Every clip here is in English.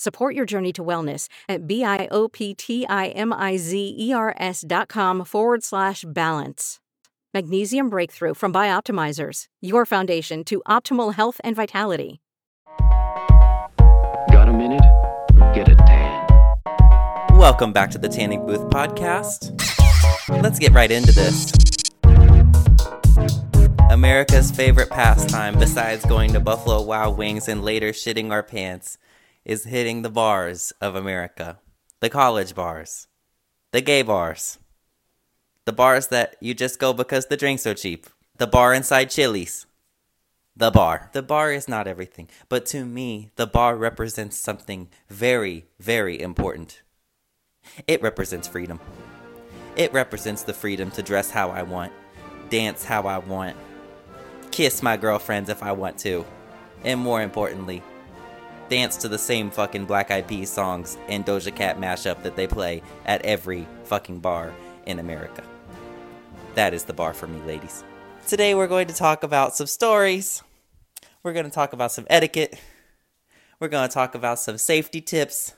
Support your journey to wellness at B-I-O-P-T-I-M-I-Z-E-R-S dot com forward slash balance. Magnesium Breakthrough from Bioptimizers, your foundation to optimal health and vitality. Got a minute? Get a tan. Welcome back to the Tanning Booth podcast. Let's get right into this. America's favorite pastime, besides going to Buffalo Wild Wings and later shitting our pants, is hitting the bars of America. The college bars. The gay bars. The bars that you just go because the drinks are cheap. The bar inside Chili's. The bar. The bar is not everything, but to me, the bar represents something very, very important. It represents freedom. It represents the freedom to dress how I want, dance how I want, kiss my girlfriends if I want to, and more importantly, dance to the same fucking Black Eyed Peas songs and Doja Cat mashup that they play at every fucking bar in America. That is the bar for me, ladies. Today we're going to talk about some stories. We're going to talk about some etiquette. We're going to talk about some safety tips.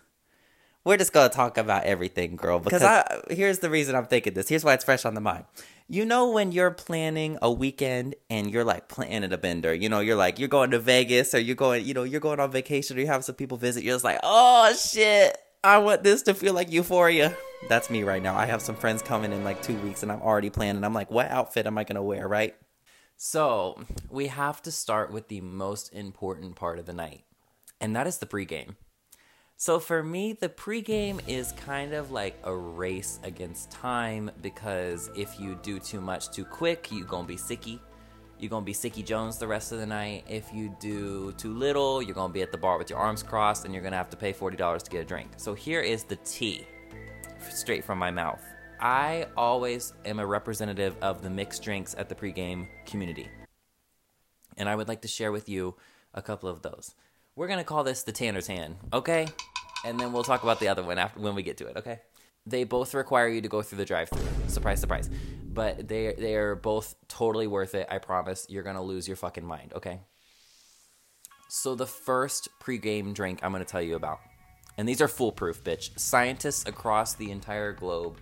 We're just to talk about everything, girl. Because I, here's the reason I'm thinking this. Here's why it's fresh on the mind. You know when you're planning a weekend and you're like planning a bender. You know, you're like you're going to Vegas or you're going, you know, you're going on vacation or you have some people visit. You're just like, oh shit, I want this to feel like euphoria. That's me right now. I have some friends coming in like two weeks and I'm already planning. I'm like, what outfit am I gonna wear, right? So we have to start with the most important part of the night, and that is the pregame. So for me, the pregame is kind of like a race against time because if you do too much too quick, you're gonna be sicky. You're gonna be Sicky Jones the rest of the night. If you do too little, you're gonna be at the bar with your arms crossed and you're gonna have to pay $40 to get a drink. So here is the tea, straight from my mouth. I always am a representative of the mixed drinks at the pregame community. And I would like to share with you a couple of those. We're gonna call this the Tanner's Tan, okay? And then we'll talk about the other one after when we get to it, okay? They both require you to go through the drive-through. Surprise, surprise. But they they are both totally worth it. I promise. You're gonna lose your fucking mind, okay? So the first pregame drink I'm gonna tell you about, and these are foolproof, bitch. Scientists across the entire globe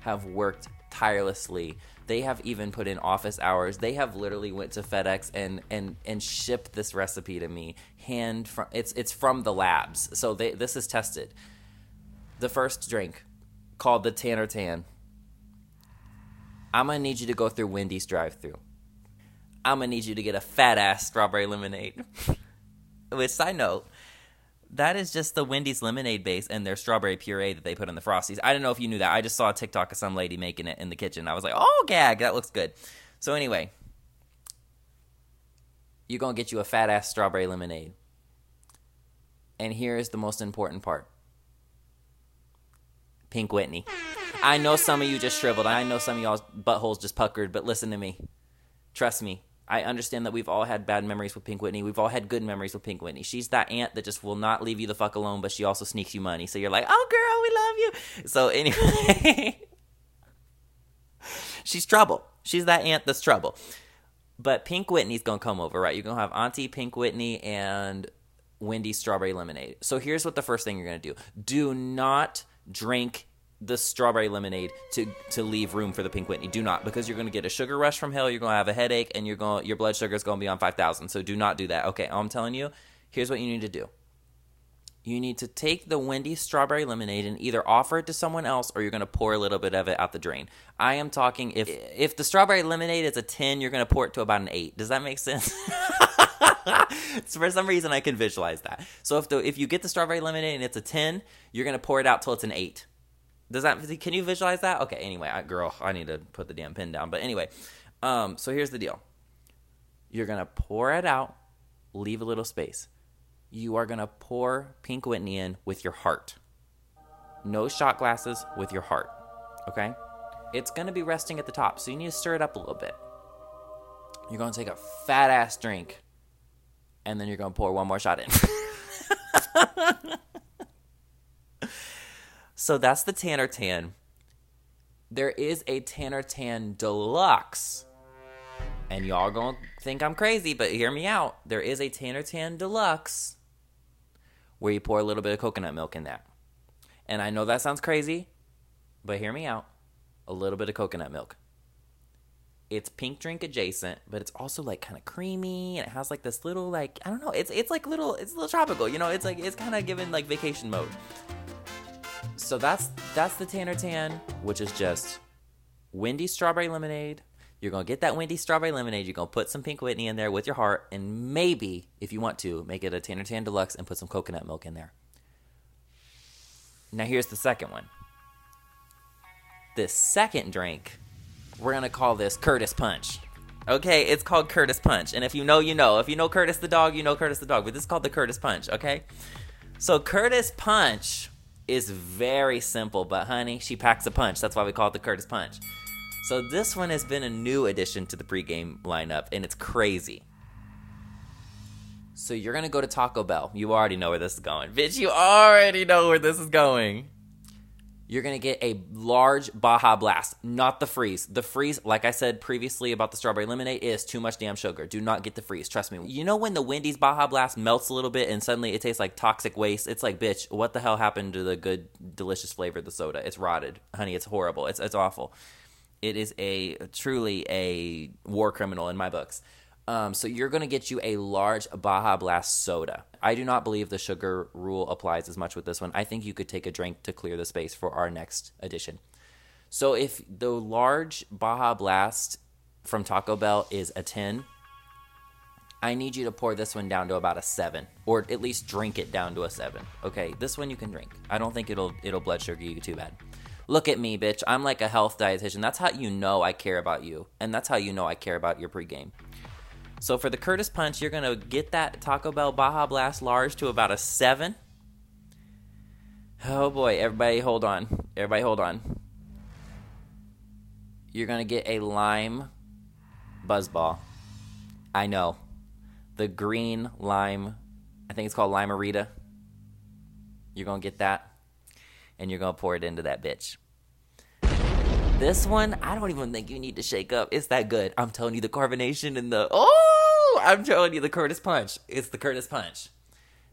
have worked tirelessly. They have even put in office hours. They have literally went to FedEx and and and shipped this recipe to me. Hand from it's it's from the labs. So they this is tested. The first drink called the Tanner Tan. I'm gonna need you to go through Wendy's drive-through. I'm gonna need you to get a fat ass strawberry lemonade. Which side note, that is just the Wendy's lemonade base and their strawberry puree that they put in the frosties. I don't know if you knew that. I just saw a TikTok of some lady making it in the kitchen. I was like, oh gag, that looks good. So anyway, you're gonna get you a fat ass strawberry lemonade. And here is the most important part. Pink Whitney. I know some of you just shriveled. I know some of y'all's buttholes just puckered, but listen to me. Trust me. I understand that we've all had bad memories with Pink Whitney. We've all had good memories with Pink Whitney. She's that aunt that just will not leave you the fuck alone, but she also sneaks you money. So you're like, oh, girl, we love you. So anyway, she's trouble. She's that aunt that's trouble. But Pink Whitney's gonna come over, right? You're gonna have Auntie Pink Whitney and Wendy Strawberry Lemonade. So here's what the first thing you're gonna do: do not drink the strawberry lemonade to to leave room for the pink Whitney. Do not because you're going to get a sugar rush from hell. You're going to have a headache and you're going your blood sugar is going to be on 5000. So do not do that. Okay, I'm telling you, here's what you need to do. You need to take the Wendy's strawberry lemonade and either offer it to someone else or you're going to pour a little bit of it out the drain. I am talking if if the strawberry lemonade is a 10, you're going to pour it to about an 8. Does that make sense? For some reason, I can visualize that. So if the if you get the strawberry lemonade and it's a ten, you're gonna pour it out till it's an eight. Does that? Can you visualize that? Okay. Anyway, I, girl, I need to put the damn pin down. But anyway, um, so here's the deal. You're gonna pour it out, leave a little space. You are gonna pour Pink Whitney in with your heart. No shot glasses with your heart. Okay? It's gonna be resting at the top, so you need to stir it up a little bit. You're gonna take a fat ass drink, and then you're gonna pour one more shot in. so that's the Tanner Tan. There is a Tanner Tan Deluxe. And y'all gonna think I'm crazy, but hear me out. There is a Tanner Tan Deluxe where you pour a little bit of coconut milk in that. And I know that sounds crazy, but hear me out. A little bit of coconut milk. It's pink drink adjacent, but it's also like kind of creamy and it has like this little like I don't know, it's it's like little it's a little tropical, you know, it's like it's kind of given like vacation mode. So that's that's the Tanner Tan, which is just Wendy strawberry lemonade. You're gonna get that Wendy strawberry lemonade. You're gonna put some Pink Whitney in there with your heart, and maybe, if you want to, make it a Tanner Tan Deluxe and put some coconut milk in there. Now here's the second one. This second drink, we're gonna call this Curtis Punch. Okay, it's called Curtis Punch, and if you know, you know. If you know Curtis the dog, you know Curtis the dog. But this is called the Curtis Punch. Okay, so Curtis Punch is very simple, but honey, she packs a punch. That's why we call it the Curtis Punch. So this one has been a new addition to the pregame lineup, and it's crazy. So you're gonna go to Taco Bell. You already know where this is going, bitch. You already know where this is going. You're gonna get a large Baja Blast, not the freeze. The freeze, like I said previously about the strawberry lemonade, is too much damn sugar. Do not get the freeze. Trust me. You know when the Wendy's Baja Blast melts a little bit and suddenly it tastes like toxic waste? It's like, bitch, what the hell happened to the good, delicious flavor of the soda? It's rotted, honey. It's horrible. It's it's awful. It is a truly a war criminal in my books. Um, so you're going to get you a large Baja Blast soda. I do not believe the sugar rule applies as much with this one. I think you could take a drink to clear the space for our next edition. So if the large Baja Blast from Taco Bell is a 10, I need you to pour this one down to about a 7 or at least drink it down to a 7. Okay, this one you can drink. I don't think it'll it'll blood sugar you too bad. Look at me, bitch. I'm like a health dietitian. That's how you know I care about you. And that's how you know I care about your pregame. So for the Curtis Punch, you're going to get that Taco Bell Baja Blast large to about a 7. Oh boy, everybody hold on. Everybody hold on. You're going to get a lime buzzball. I know. The green lime, I think it's called limerita. You're going to get that and you're going to pour it into that bitch. This one, I don't even think you need to shake up. It's that good. I'm telling you, the carbonation and the oh, I'm telling you, the Curtis Punch. It's the Curtis Punch.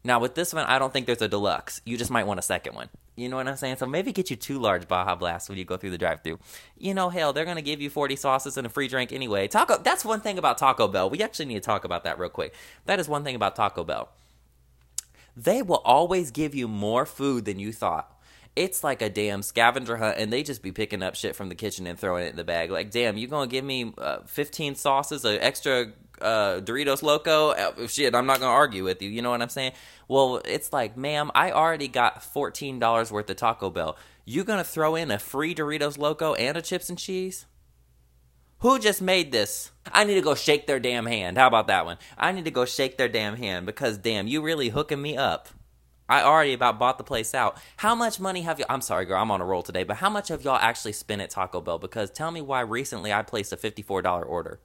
Now with this one, I don't think there's a deluxe. You just might want a second one. You know what I'm saying? So maybe get you two large Baja Blasts when you go through the drive-through. You know, hell, they're gonna give you 40 sauces and a free drink anyway. Taco. That's one thing about Taco Bell. We actually need to talk about that real quick. That is one thing about Taco Bell. They will always give you more food than you thought it's like a damn scavenger hunt and they just be picking up shit from the kitchen and throwing it in the bag like damn you gonna give me uh, 15 sauces an extra uh, doritos loco uh, shit i'm not gonna argue with you you know what i'm saying well it's like ma'am i already got $14 worth of taco bell you gonna throw in a free doritos loco and a chips and cheese who just made this? I need to go shake their damn hand. How about that one? I need to go shake their damn hand because damn, you really hooking me up. I already about bought the place out. How much money have you? I'm sorry, girl, I'm on a roll today, but how much have y'all actually spent at Taco Bell? Because tell me why recently I placed a $54 order.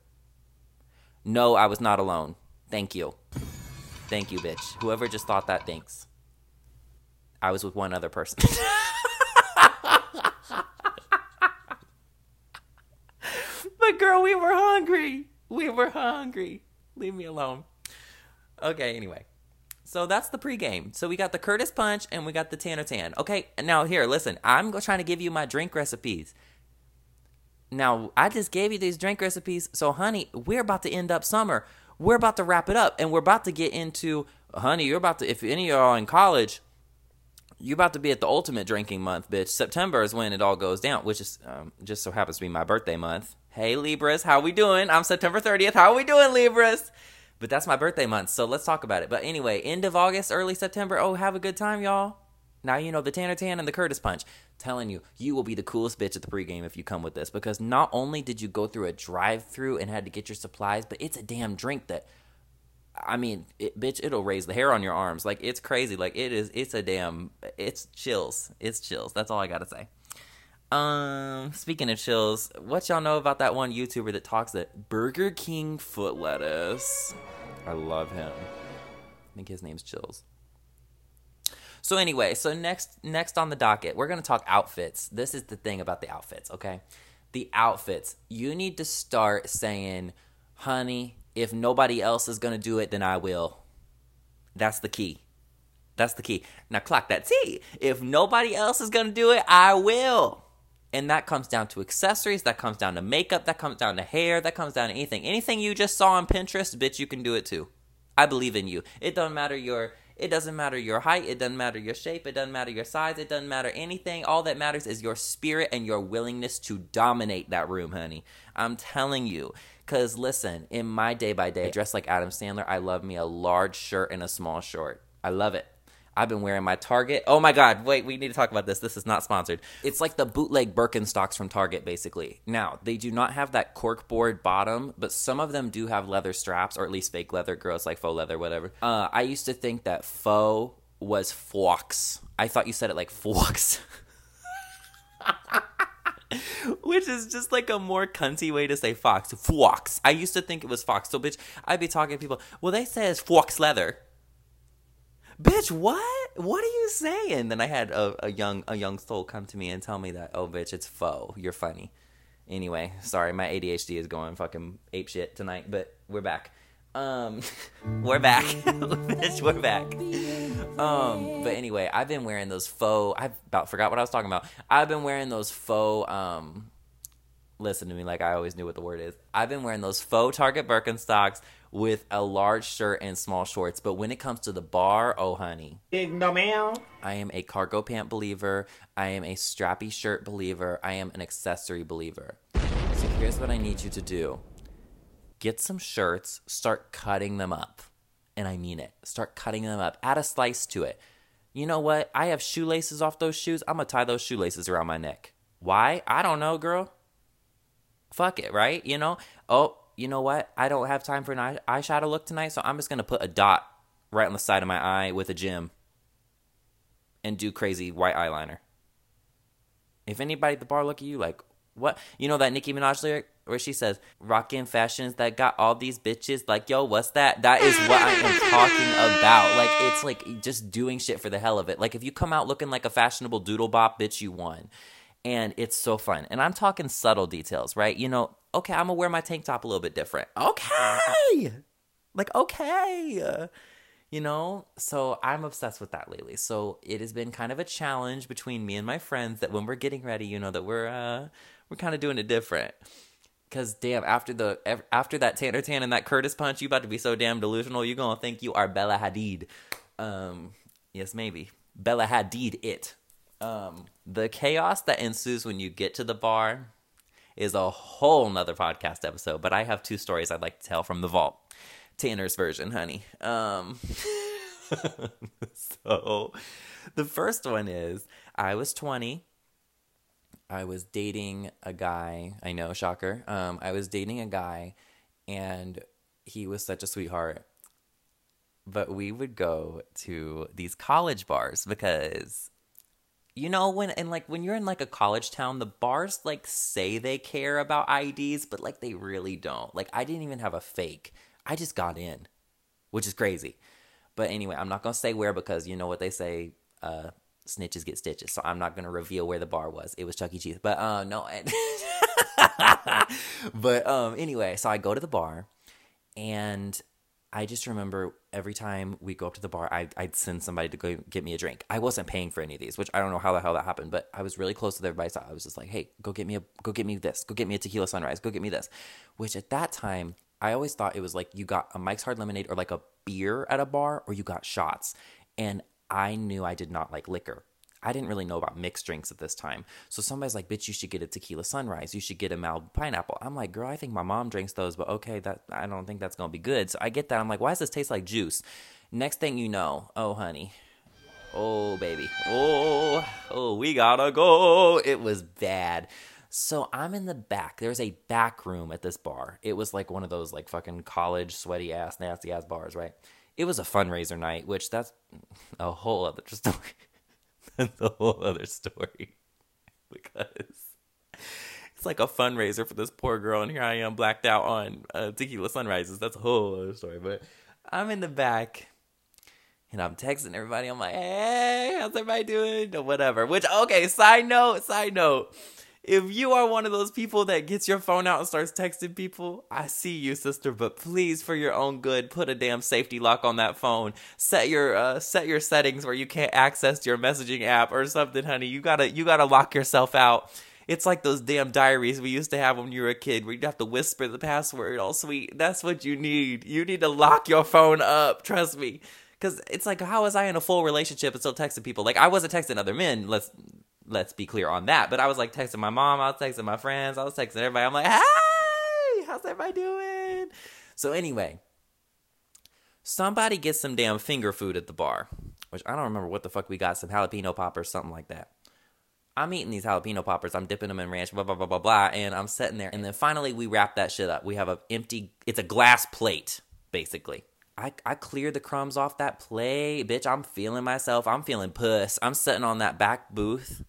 No, I was not alone. Thank you. Thank you, bitch. Whoever just thought that, thanks. I was with one other person. but girl, we were hungry. We were hungry. Leave me alone. Okay, anyway. So that's the pregame. So we got the Curtis Punch and we got the Tanner Tan. Okay, now here, listen. I'm trying to give you my drink recipes. Now I just gave you these drink recipes. So honey, we're about to end up summer. We're about to wrap it up, and we're about to get into. Honey, you're about to. If any of y'all in college, you're about to be at the ultimate drinking month, bitch. September is when it all goes down, which is um, just so happens to be my birthday month. Hey Libras, how we doing? I'm September 30th. How we doing, Libras? But that's my birthday month, so let's talk about it. But anyway, end of August, early September. Oh, have a good time, y'all. Now you know the Tanner Tan and the Curtis Punch. Telling you, you will be the coolest bitch at the pregame if you come with this because not only did you go through a drive-through and had to get your supplies, but it's a damn drink that I mean, it, bitch, it'll raise the hair on your arms. Like it's crazy. Like it is. It's a damn. It's chills. It's chills. That's all I gotta say. Um, speaking of chills, what y'all know about that one YouTuber that talks that Burger King foot lettuce? I love him. I think his name's Chills. So anyway, so next next on the docket, we're gonna talk outfits. This is the thing about the outfits, okay? The outfits. You need to start saying, honey, if nobody else is gonna do it, then I will. That's the key. That's the key. Now clock that T. If nobody else is gonna do it, I will. And that comes down to accessories, that comes down to makeup, that comes down to hair, that comes down to anything. Anything you just saw on Pinterest, bitch, you can do it too. I believe in you. It doesn't matter your it doesn't matter your height, it doesn't matter your shape, it doesn't matter your size, it doesn't matter anything. All that matters is your spirit and your willingness to dominate that room, honey. I'm telling you. Cause listen, in my day by day, dress like Adam Sandler, I love me a large shirt and a small short. I love it. I've been wearing my Target. Oh my God, wait, we need to talk about this. This is not sponsored. It's like the bootleg Birkenstocks from Target, basically. Now, they do not have that corkboard bottom, but some of them do have leather straps, or at least fake leather, girls like faux leather, whatever. Uh, I used to think that faux was fox. I thought you said it like fox. Which is just like a more cunty way to say fox. Fox. I used to think it was fox. So, bitch, I'd be talking to people. Well, they say it's fox leather bitch, what? What are you saying? Then I had a, a young a young soul come to me and tell me that, oh, bitch, it's faux. You're funny. Anyway, sorry, my ADHD is going fucking ape shit tonight, but we're back. Um, we're back, bitch. We're back. Um, but anyway, I've been wearing those faux. I about forgot what I was talking about. I've been wearing those faux. Um, listen to me, like I always knew what the word is. I've been wearing those faux Target Birkenstocks with a large shirt and small shorts. But when it comes to the bar, oh honey. Eh, no ma'am. I am a cargo pant believer. I am a strappy shirt believer. I am an accessory believer. So here's what I need you to do. Get some shirts, start cutting them up. And I mean it. Start cutting them up. Add a slice to it. You know what? I have shoelaces off those shoes. I'm going to tie those shoelaces around my neck. Why? I don't know, girl. Fuck it, right? You know? Oh, you know what? I don't have time for an eye- eyeshadow look tonight, so I'm just going to put a dot right on the side of my eye with a gem and do crazy white eyeliner. If anybody at the bar look at you like, what? You know that Nicki Minaj lyric where she says, rockin' fashions that got all these bitches like, yo, what's that? That is what I am talking about. Like, it's like just doing shit for the hell of it. Like, if you come out looking like a fashionable doodle bop, bitch, you won. And it's so fun. And I'm talking subtle details, right? You know, okay, I'm gonna wear my tank top a little bit different. Okay. Like, okay. You know, so I'm obsessed with that lately. So it has been kind of a challenge between me and my friends that when we're getting ready, you know, that we're uh we're kind of doing it different. Cause damn, after the after that Tanner Tan and that Curtis punch, you about to be so damn delusional. You're gonna think you are Bella Hadid. Um, yes, maybe Bella Hadid. It. Um, the chaos that ensues when you get to the bar is a whole nother podcast episode. But I have two stories I'd like to tell from the vault. Tanner's version, honey. Um, so the first one is I was 20. I was dating a guy. I know, shocker. Um, I was dating a guy, and he was such a sweetheart. But we would go to these college bars because you know when and like when you're in like a college town the bars like say they care about IDs but like they really don't. Like I didn't even have a fake. I just got in which is crazy. But anyway I'm not gonna say where because you know what they say uh snitches get stitches. So I'm not gonna reveal where the bar was. It was Chuck E. Cheese. But uh no but um anyway so I go to the bar and I just remember every time we go up to the bar, I, I'd send somebody to go get me a drink. I wasn't paying for any of these, which I don't know how the hell that happened, but I was really close with everybody. So I was just like, hey, go get me a, go get me this, go get me a tequila sunrise, go get me this. Which at that time, I always thought it was like you got a Mike's Hard Lemonade or like a beer at a bar or you got shots. And I knew I did not like liquor. I didn't really know about mixed drinks at this time. So somebody's like, bitch, you should get a tequila sunrise. You should get a Malibu pineapple. I'm like, girl, I think my mom drinks those, but okay, that I don't think that's gonna be good. So I get that. I'm like, why does this taste like juice? Next thing you know, oh honey. Oh baby. Oh, oh, we gotta go. It was bad. So I'm in the back. There's a back room at this bar. It was like one of those like fucking college sweaty ass, nasty ass bars, right? It was a fundraiser night, which that's a whole other story. that's a whole other story. because it's like a fundraiser for this poor girl, and here I am blacked out on uh, tequila sunrises. That's a whole other story. But I'm in the back and I'm texting everybody. I'm like, hey, how's everybody doing? Or whatever. Which, okay, side note, side note. If you are one of those people that gets your phone out and starts texting people, I see you, sister. But please, for your own good, put a damn safety lock on that phone. Set your uh, set your settings where you can't access your messaging app or something, honey. You gotta you gotta lock yourself out. It's like those damn diaries we used to have when you were a kid, where you'd have to whisper the password all sweet. That's what you need. You need to lock your phone up. Trust me. Because it's like, how was I in a full relationship and still texting people? Like, I wasn't texting other men. Let's let's be clear on that. But I was like texting my mom. I was texting my friends. I was texting everybody. I'm like, hey, how's everybody doing? So anyway, somebody gets some damn finger food at the bar, which I don't remember what the fuck we got. Some jalapeno poppers, something like that. I'm eating these jalapeno poppers. I'm dipping them in ranch, blah blah blah blah blah, and I'm sitting there. And then finally, we wrap that shit up. We have an empty. It's a glass plate, basically. I, I cleared the crumbs off that plate. Bitch, I'm feeling myself. I'm feeling puss. I'm sitting on that back booth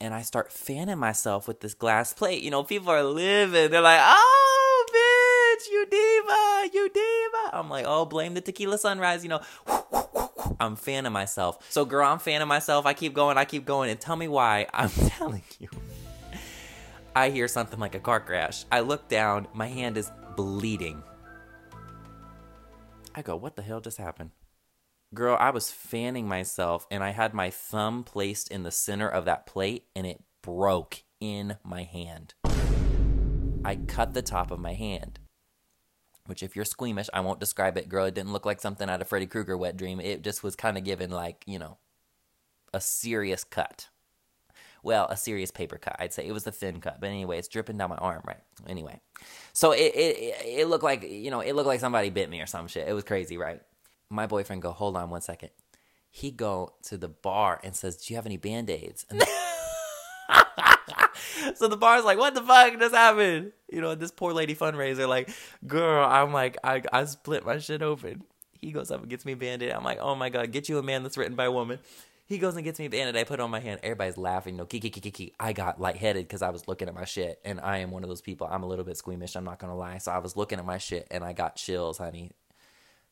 and I start fanning myself with this glass plate. You know, people are living. They're like, oh, bitch, you diva, you diva. I'm like, oh, blame the tequila sunrise. You know, I'm fanning myself. So, girl, I'm fanning myself. I keep going, I keep going. And tell me why. I'm telling you. I hear something like a car crash. I look down, my hand is bleeding I go, what the hell just happened? Girl, I was fanning myself and I had my thumb placed in the center of that plate and it broke in my hand. I cut the top of my hand. Which, if you're squeamish, I won't describe it, girl. It didn't look like something out of Freddy Krueger wet dream. It just was kind of given, like, you know, a serious cut. Well, a serious paper cut. I'd say it was a thin cut, but anyway, it's dripping down my arm, right? Anyway, so it it it looked like you know it looked like somebody bit me or some shit. It was crazy, right? My boyfriend go, hold on one second. He go to the bar and says, "Do you have any band aids?" so the bar's like, "What the fuck just happened?" You know, this poor lady fundraiser, like, girl, I'm like, I I split my shit open. He goes up and gets me a band aid. I'm like, oh my god, get you a man that's written by a woman. He goes and gets me a band-aid. I put it on my hand. Everybody's laughing. you No, kiki, kiki, kiki. I got lightheaded because I was looking at my shit, and I am one of those people. I'm a little bit squeamish. I'm not gonna lie. So I was looking at my shit, and I got chills, honey.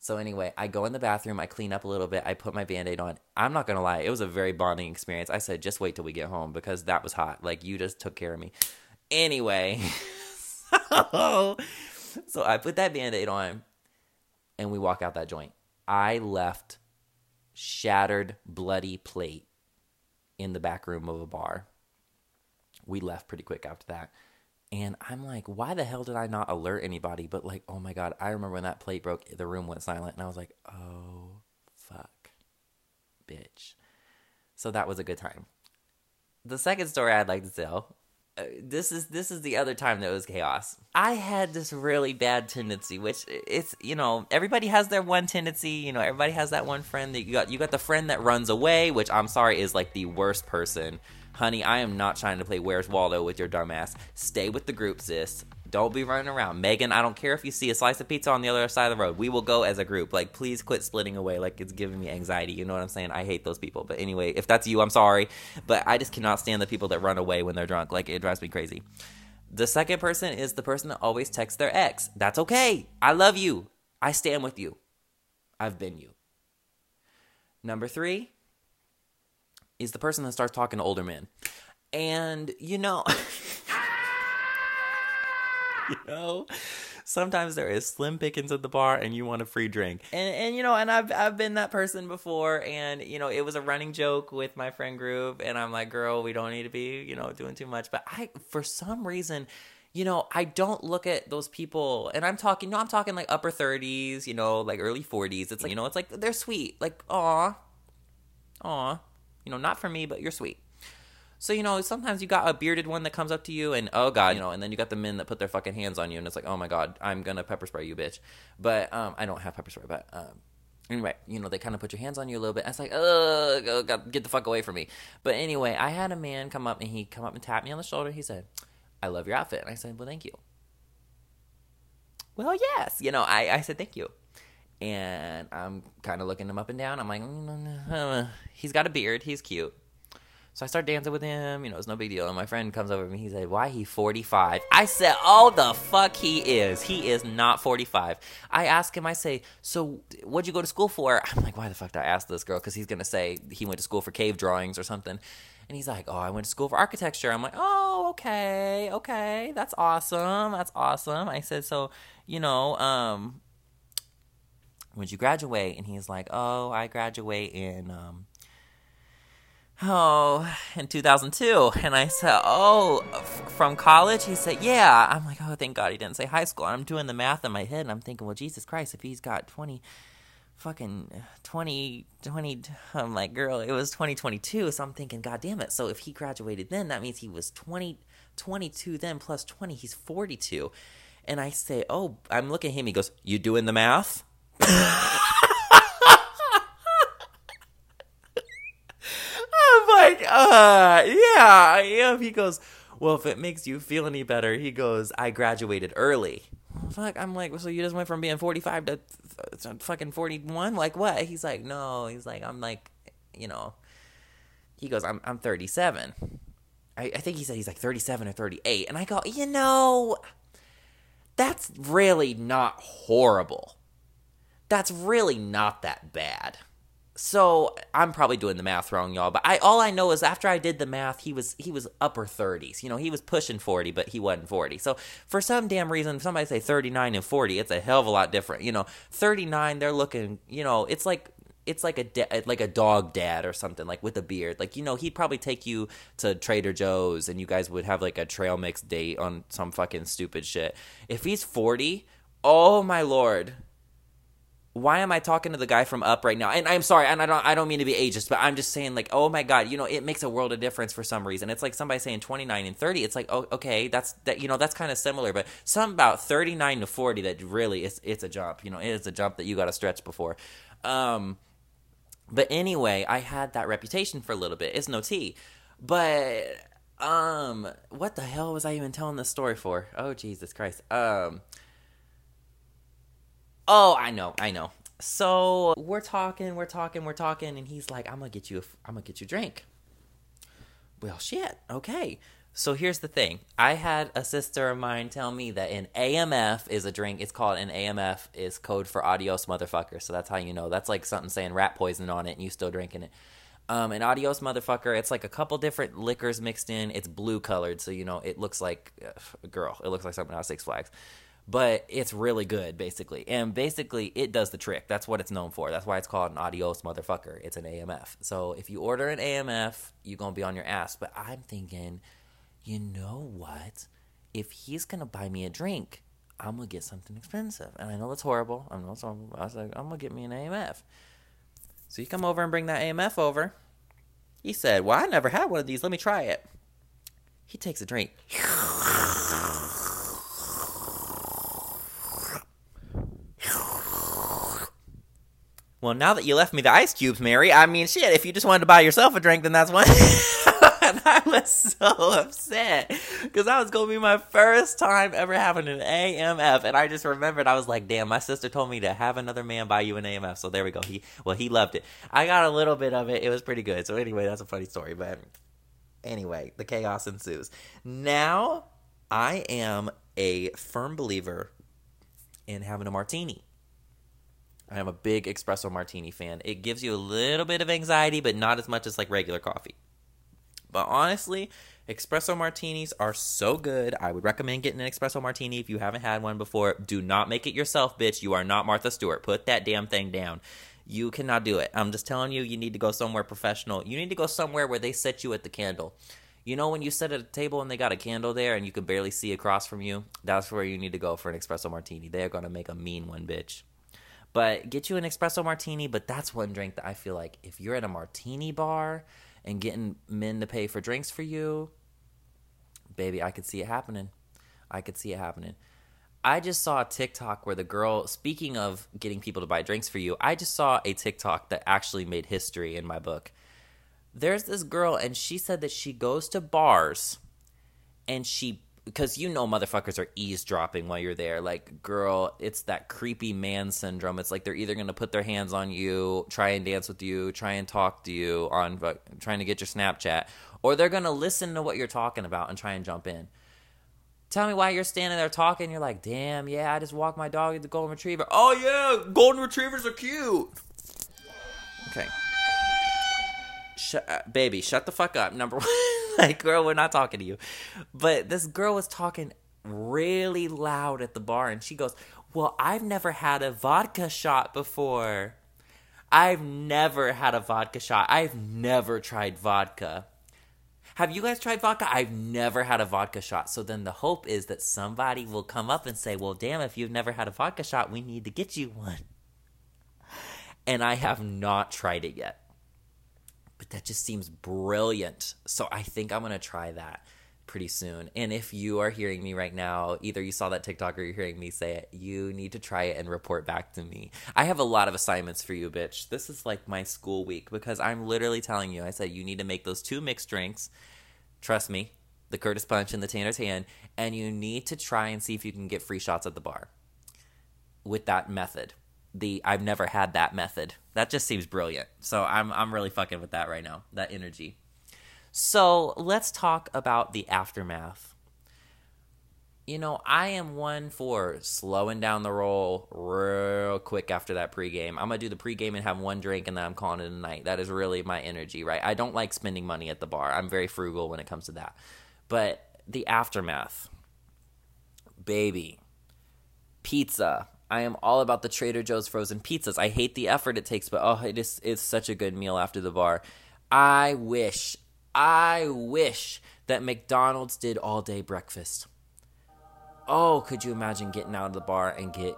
So anyway, I go in the bathroom. I clean up a little bit. I put my band-aid on. I'm not gonna lie. It was a very bonding experience. I said, just wait till we get home because that was hot. Like you just took care of me. Anyway, so, so I put that band-aid on, and we walk out that joint. I left shattered, bloody plate in the back room of a bar. We left pretty quick after that. And I'm like, why the hell did I not alert anybody? But like, oh my God, I remember when that plate broke, the room went silent. And I was like, oh, fuck, bitch. So that was a good time. The second story I'd like to tell uh, this is this is the other time that was chaos. I had this really bad tendency, which it's you know everybody has their one tendency. You know everybody has that one friend that you got. You got the friend that runs away, which I'm sorry is like the worst person. Honey, I am not trying to play Where's Waldo with your dumbass. Stay with the group, sis. Don't be running around. Megan, I don't care if you see a slice of pizza on the other side of the road. We will go as a group. Like, please quit splitting away. Like, it's giving me anxiety. You know what I'm saying? I hate those people. But anyway, if that's you, I'm sorry. But I just cannot stand the people that run away when they're drunk. Like, it drives me crazy. The second person is the person that always texts their ex. That's okay. I love you. I stand with you. I've been you. Number three is the person that starts talking to older men. And, you know. you know sometimes there is slim pickings at the bar and you want a free drink and and you know and i've i've been that person before and you know it was a running joke with my friend group and i'm like girl we don't need to be you know doing too much but i for some reason you know, I don't look at those people, and I'm talking, no, I'm talking like upper 30s, you know, like early 40s. It's like, you know, it's like they're sweet, like, aw, aw, You know, not for me, but you're sweet. So, you know, sometimes you got a bearded one that comes up to you and, oh God, you know, and then you got the men that put their fucking hands on you and it's like, oh my God, I'm gonna pepper spray you, bitch. But, um, I don't have pepper spray, but, um, anyway, you know, they kind of put your hands on you a little bit. And it's like, oh, God, get the fuck away from me. But anyway, I had a man come up and he come up and tap me on the shoulder. He said, I love your outfit. And I said, well, thank you. Well, yes. You know, I, I said, thank you. And I'm kind of looking him up and down. I'm like, mm, he's got a beard. He's cute. So I start dancing with him. You know, it's no big deal. And my friend comes over to me. He said, "Why he 45?" I said, "Oh, the fuck he is. He is not 45." I ask him. I say, "So what'd you go to school for?" I'm like, "Why the fuck did I ask this girl?" Because he's gonna say he went to school for cave drawings or something. And he's like, "Oh, I went to school for architecture." I'm like, "Oh, okay, okay, that's awesome. That's awesome." I said, "So, you know, um, when you graduate?" And he's like, "Oh, I graduate in." Um, oh, in 2002. And I said, oh, f- from college? He said, yeah. I'm like, oh, thank God he didn't say high school. And I'm doing the math in my head and I'm thinking, well, Jesus Christ, if he's got 20, fucking 20, 20, I'm like, girl, it was 2022. So I'm thinking, God damn it. So if he graduated then, that means he was 20, 22 then plus 20, he's 42. And I say, oh, I'm looking at him. He goes, you doing the math? I'm like, uh, yeah, yeah. He goes, well, if it makes you feel any better, he goes, I graduated early. Fuck, I'm like, so you just went from being 45 to f- fucking 41? Like what? He's like, no. He's like, I'm like, you know. He goes, I'm I'm 37. I, I think he said he's like 37 or 38, and I go, you know, that's really not horrible. That's really not that bad. So I'm probably doing the math wrong, y'all. But I all I know is after I did the math, he was he was upper 30s. You know, he was pushing 40, but he wasn't 40. So for some damn reason, if somebody say 39 and 40, it's a hell of a lot different. You know, 39, they're looking. You know, it's like it's like a da- like a dog dad or something like with a beard. Like you know, he'd probably take you to Trader Joe's and you guys would have like a trail mix date on some fucking stupid shit. If he's 40, oh my lord why am I talking to the guy from Up right now? And I'm sorry, and I don't I don't mean to be ageist, but I'm just saying like, oh my god, you know, it makes a world of difference for some reason. It's like somebody saying 29 and 30. It's like, oh, okay, that's that you know, that's kind of similar, but some about 39 to 40 that really is it's a jump. You know, it is a jump that you got to stretch before. Um, but anyway, I had that reputation for a little bit. It's no tea, but um, what the hell was I even telling this story for? Oh Jesus Christ. Um. Oh, I know, I know. So we're talking, we're talking, we're talking, and he's like, "I'm gonna get you, a, I'm gonna get you a drink." Well, shit. Okay. So here's the thing. I had a sister of mine tell me that an AMF is a drink. It's called an AMF is code for adios motherfucker. So that's how you know. That's like something saying rat poison on it, and you still drinking it. Um, an adios motherfucker. It's like a couple different liquors mixed in. It's blue colored, so you know it looks like a girl. It looks like something out of Six Flags but it's really good basically. And basically it does the trick. That's what it's known for. That's why it's called an adios motherfucker. It's an amf so if you order an amf you're gonna be on your ass. But i'm thinking you know what? If he's gonna buy me a drink i'm gonna get something expensive. And i know that's horrible. I know it's horrible. i was like i'm gonna get me an amf so you come over and bring that amf over. He said well i never had one of these. Let me try it. He takes a drink Well, now that you left me the ice cubes, Mary, I mean, shit, if you just wanted to buy yourself a drink, then that's one. I was so upset because that was going to be my first time ever having an AMF. And I just remembered, I was like, damn, my sister told me to have another man buy you an AMF. So there we go. He, well, he loved it. I got a little bit of it. It was pretty good. So anyway, that's a funny story. But anyway, the chaos ensues. Now I am a firm believer in having a martini. I am a big espresso martini fan. It gives you a little bit of anxiety, but not as much as like regular coffee. But honestly, espresso martinis are so good. I would recommend getting an espresso martini if you haven't had one before. Do not make it yourself, bitch. You are not Martha Stewart. Put that damn thing down. You cannot do it. I'm just telling you, you need to go somewhere professional. You need to go somewhere where they set you at the candle. You know, when you sit at a table and they got a candle there and you can barely see across from you, that's where you need to go for an espresso martini. They are going to make a mean one, bitch. But get you an espresso martini, but that's one drink that I feel like if you're at a martini bar and getting men to pay for drinks for you, baby, I could see it happening. I could see it happening. I just saw a TikTok where the girl, speaking of getting people to buy drinks for you, I just saw a TikTok that actually made history in my book. There's this girl, and she said that she goes to bars and she because you know motherfuckers are eavesdropping while you're there. Like, girl, it's that creepy man syndrome. It's like they're either gonna put their hands on you, try and dance with you, try and talk to you on trying to get your Snapchat, or they're gonna listen to what you're talking about and try and jump in. Tell me why you're standing there talking. You're like, damn, yeah, I just walked my dog at the golden retriever. Oh yeah, golden retrievers are cute. Okay, Shut, uh, baby, shut the fuck up. Number one. like, girl, we're not talking to you. But this girl was talking really loud at the bar, and she goes, Well, I've never had a vodka shot before. I've never had a vodka shot. I've never tried vodka. Have you guys tried vodka? I've never had a vodka shot. So then the hope is that somebody will come up and say, Well, damn, if you've never had a vodka shot, we need to get you one. And I have not tried it yet but that just seems brilliant. So I think I'm going to try that pretty soon. And if you are hearing me right now, either you saw that TikTok or you're hearing me say it, you need to try it and report back to me. I have a lot of assignments for you, bitch. This is like my school week because I'm literally telling you, I said you need to make those two mixed drinks. Trust me, the Curtis Punch and the Tanner's Tan, and you need to try and see if you can get free shots at the bar with that method the I've never had that method. That just seems brilliant. So I'm I'm really fucking with that right now. That energy. So let's talk about the aftermath. You know, I am one for slowing down the roll real quick after that pregame. I'm gonna do the pregame and have one drink and then I'm calling it a night. That is really my energy, right? I don't like spending money at the bar. I'm very frugal when it comes to that. But the aftermath, baby, pizza, I am all about the Trader Joe's frozen pizzas. I hate the effort it takes, but oh, it is it's such a good meal after the bar. I wish, I wish that McDonald's did all day breakfast. Oh, could you imagine getting out of the bar and get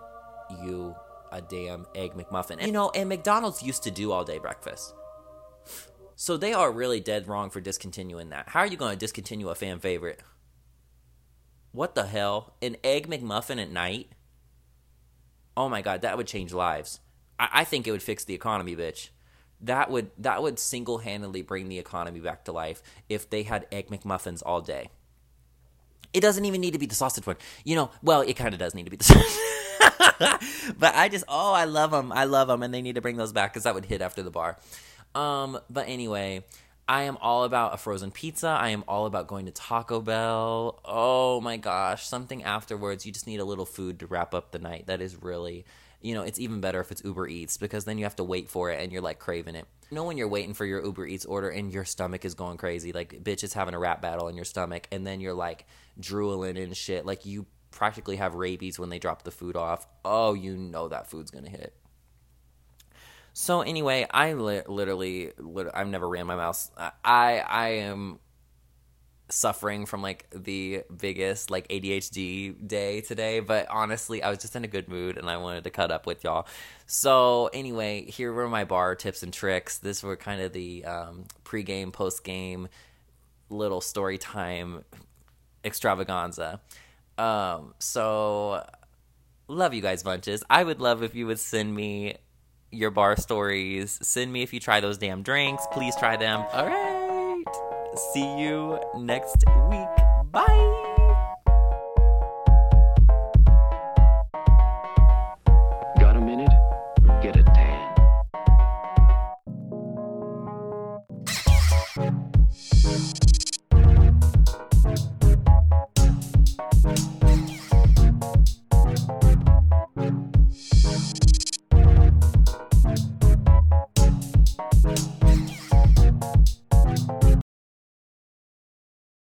you a damn egg McMuffin? And, you know, and McDonald's used to do all day breakfast. So they are really dead wrong for discontinuing that. How are you going to discontinue a fan favorite? What the hell? An egg McMuffin at night? Oh my god, that would change lives. I, I think it would fix the economy, bitch. That would that would single handedly bring the economy back to life if they had egg McMuffins all day. It doesn't even need to be the sausage one. You know, well, it kind of does need to be the sausage. but I just, oh, I love them. I love them. And they need to bring those back because that would hit after the bar. Um, but anyway, I am all about a frozen pizza. I am all about going to Taco Bell. Oh my gosh, something afterwards. You just need a little food to wrap up the night. That is really, you know, it's even better if it's Uber Eats because then you have to wait for it and you're like craving it. You know, when you're waiting for your Uber Eats order and your stomach is going crazy, like bitch is having a rap battle in your stomach, and then you're like drooling and shit. Like you practically have rabies when they drop the food off. Oh, you know that food's gonna hit. So anyway, I li- literally, I've never ran my mouth. I I am suffering from like the biggest like ADHD day today, but honestly, I was just in a good mood and I wanted to cut up with y'all. So anyway, here were my bar tips and tricks. This were kind of the um, pre-game, post-game, little story time extravaganza. Um, so love you guys bunches. I would love if you would send me your bar stories. Send me if you try those damn drinks. Please try them. All right. See you next week. Bye.